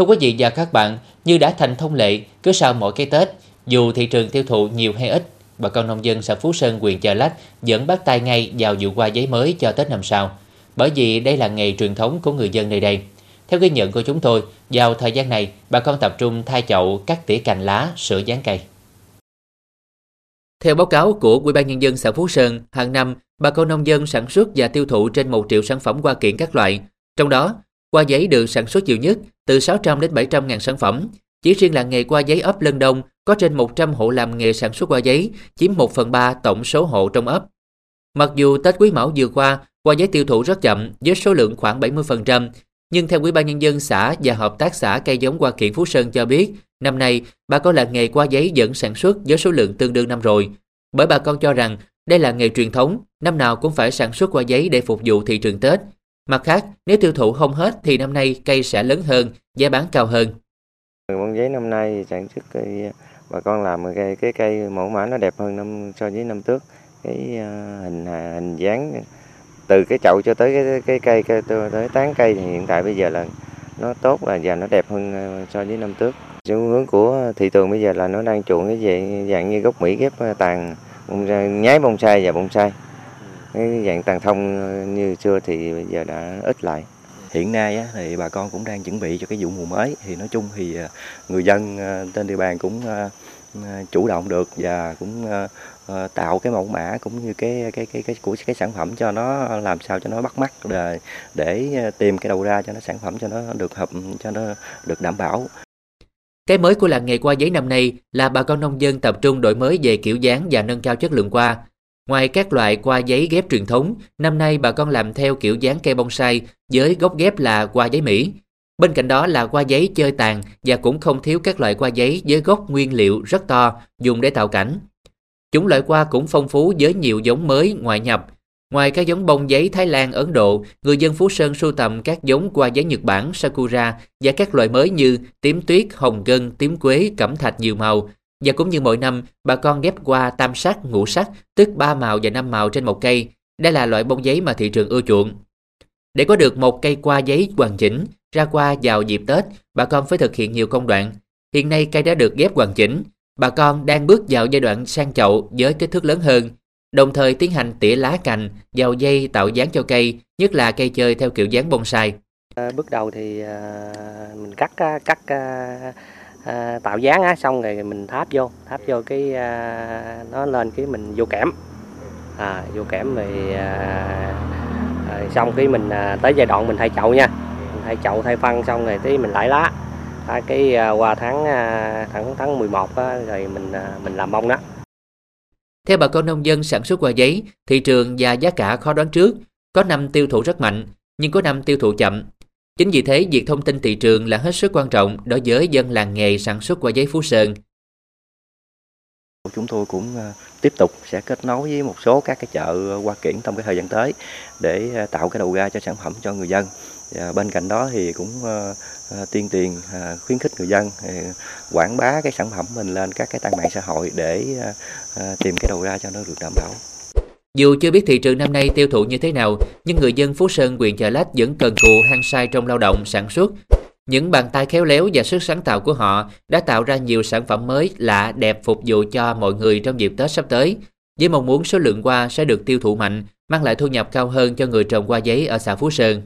Thưa quý vị và các bạn, như đã thành thông lệ, cứ sau mỗi cái Tết, dù thị trường tiêu thụ nhiều hay ít, bà con nông dân xã Phú Sơn, huyện Chợ Lách vẫn bắt tay ngay vào vụ qua giấy mới cho Tết năm sau. Bởi vì đây là nghề truyền thống của người dân nơi đây. Theo ghi nhận của chúng tôi, vào thời gian này, bà con tập trung thay chậu, cắt tỉa cành lá, sửa dáng cây. Theo báo cáo của Ủy ban nhân dân xã Phú Sơn, hàng năm bà con nông dân sản xuất và tiêu thụ trên 1 triệu sản phẩm hoa kiển các loại. Trong đó, qua giấy được sản xuất nhiều nhất từ 600 đến 700 ngàn sản phẩm. Chỉ riêng làng nghề qua giấy ấp Lân Đông có trên 100 hộ làm nghề sản xuất qua giấy, chiếm 1 phần 3 tổng số hộ trong ấp. Mặc dù Tết Quý Mão vừa qua, qua giấy tiêu thụ rất chậm với số lượng khoảng 70%, nhưng theo Ủy ban nhân dân xã và hợp tác xã cây giống hoa kiện Phú Sơn cho biết, năm nay bà con làng nghề qua giấy vẫn sản xuất với số lượng tương đương năm rồi. Bởi bà con cho rằng đây là nghề truyền thống, năm nào cũng phải sản xuất qua giấy để phục vụ thị trường Tết. Mặt khác, nếu tiêu thụ không hết thì năm nay cây sẽ lớn hơn, giá bán cao hơn. Bông giấy năm nay sản xuất cây, bà con làm cái cái cây mẫu mã nó đẹp hơn năm so với năm trước. Cái à, hình hình dáng từ cái chậu cho tới cái cái cây, cái, tới tán cây thì hiện tại bây giờ là nó tốt là và nó đẹp hơn à, so với năm trước. Xu hướng của thị trường bây giờ là nó đang chuộng cái dạng dạng như gốc Mỹ ghép à, tàn nhái bonsai và bonsai. Cái dạng tàn thông như xưa thì bây giờ đã ít lại. Hiện nay á, thì bà con cũng đang chuẩn bị cho cái vụ mùa mới thì nói chung thì ờ, người dân trên địa bàn cũng chủ động được và cũng tạo cái mẫu mã cũng như cái cái cái cái của cái sản phẩm cho nó làm sao cho nó bắt mắt để, để tìm cái đầu ra cho nó sản phẩm cho nó được hợp cho nó được đảm bảo. Cái mới của làng nghề qua giấy năm nay là bà con nông dân tập trung đổi mới về kiểu dáng và nâng cao chất lượng qua. Ngoài các loại qua giấy ghép truyền thống, năm nay bà con làm theo kiểu dáng cây bonsai với gốc ghép là qua giấy Mỹ. Bên cạnh đó là qua giấy chơi tàn và cũng không thiếu các loại qua giấy với gốc nguyên liệu rất to dùng để tạo cảnh. Chúng loại qua cũng phong phú với nhiều giống mới ngoại nhập. Ngoài các giống bông giấy Thái Lan, Ấn Độ, người dân Phú Sơn sưu tầm các giống qua giấy Nhật Bản, Sakura và các loại mới như tím tuyết, hồng gân, tím quế, cẩm thạch nhiều màu. Và cũng như mỗi năm, bà con ghép qua tam sắc, ngũ sắc, tức ba màu và năm màu trên một cây. Đây là loại bông giấy mà thị trường ưa chuộng. Để có được một cây qua giấy hoàn chỉnh, ra qua vào dịp Tết, bà con phải thực hiện nhiều công đoạn. Hiện nay cây đã được ghép hoàn chỉnh, bà con đang bước vào giai đoạn sang chậu với kích thước lớn hơn, đồng thời tiến hành tỉa lá cành, vào dây tạo dáng cho cây, nhất là cây chơi theo kiểu dáng bonsai. À, bước đầu thì à, mình cắt à, cắt à, à, tạo dáng á, xong rồi mình tháp vô, tháp vô cái à, nó lên cái mình vô kẽm, à, vô kẽm rồi à, à, xong cái mình à, tới giai đoạn mình thay chậu nha, mình thay chậu thay phân xong rồi tí mình lại lá, à, cái à, qua tháng à, tháng tháng 11 á, rồi mình à, mình làm bông đó. Theo bà con nông dân sản xuất hoa giấy, thị trường và giá cả khó đoán trước, có năm tiêu thụ rất mạnh, nhưng có năm tiêu thụ chậm. Chính vì thế, việc thông tin thị trường là hết sức quan trọng đối với dân làng nghề sản xuất qua giấy Phú Sơn. Chúng tôi cũng ờ, tiếp tục sẽ kết nối với một số các cái chợ ờ, hoa kiển trong cái thời gian tới để ờ, tạo cái đầu ra cho sản phẩm cho người dân. Và bên cạnh đó thì cũng tiên tuyên truyền khuyến khích người dân quảng bá cái sản phẩm mình lên các cái trang mạng xã hội để tìm cái đầu ra cho nó được đảm bảo. Dù chưa biết thị trường năm nay tiêu thụ như thế nào, nhưng người dân Phú Sơn, huyện Chợ Lách vẫn cần cù hăng say trong lao động, sản xuất. Những bàn tay khéo léo và sức sáng tạo của họ đã tạo ra nhiều sản phẩm mới lạ đẹp phục vụ cho mọi người trong dịp Tết sắp tới, với mong muốn số lượng hoa sẽ được tiêu thụ mạnh, mang lại thu nhập cao hơn cho người trồng hoa giấy ở xã Phú Sơn.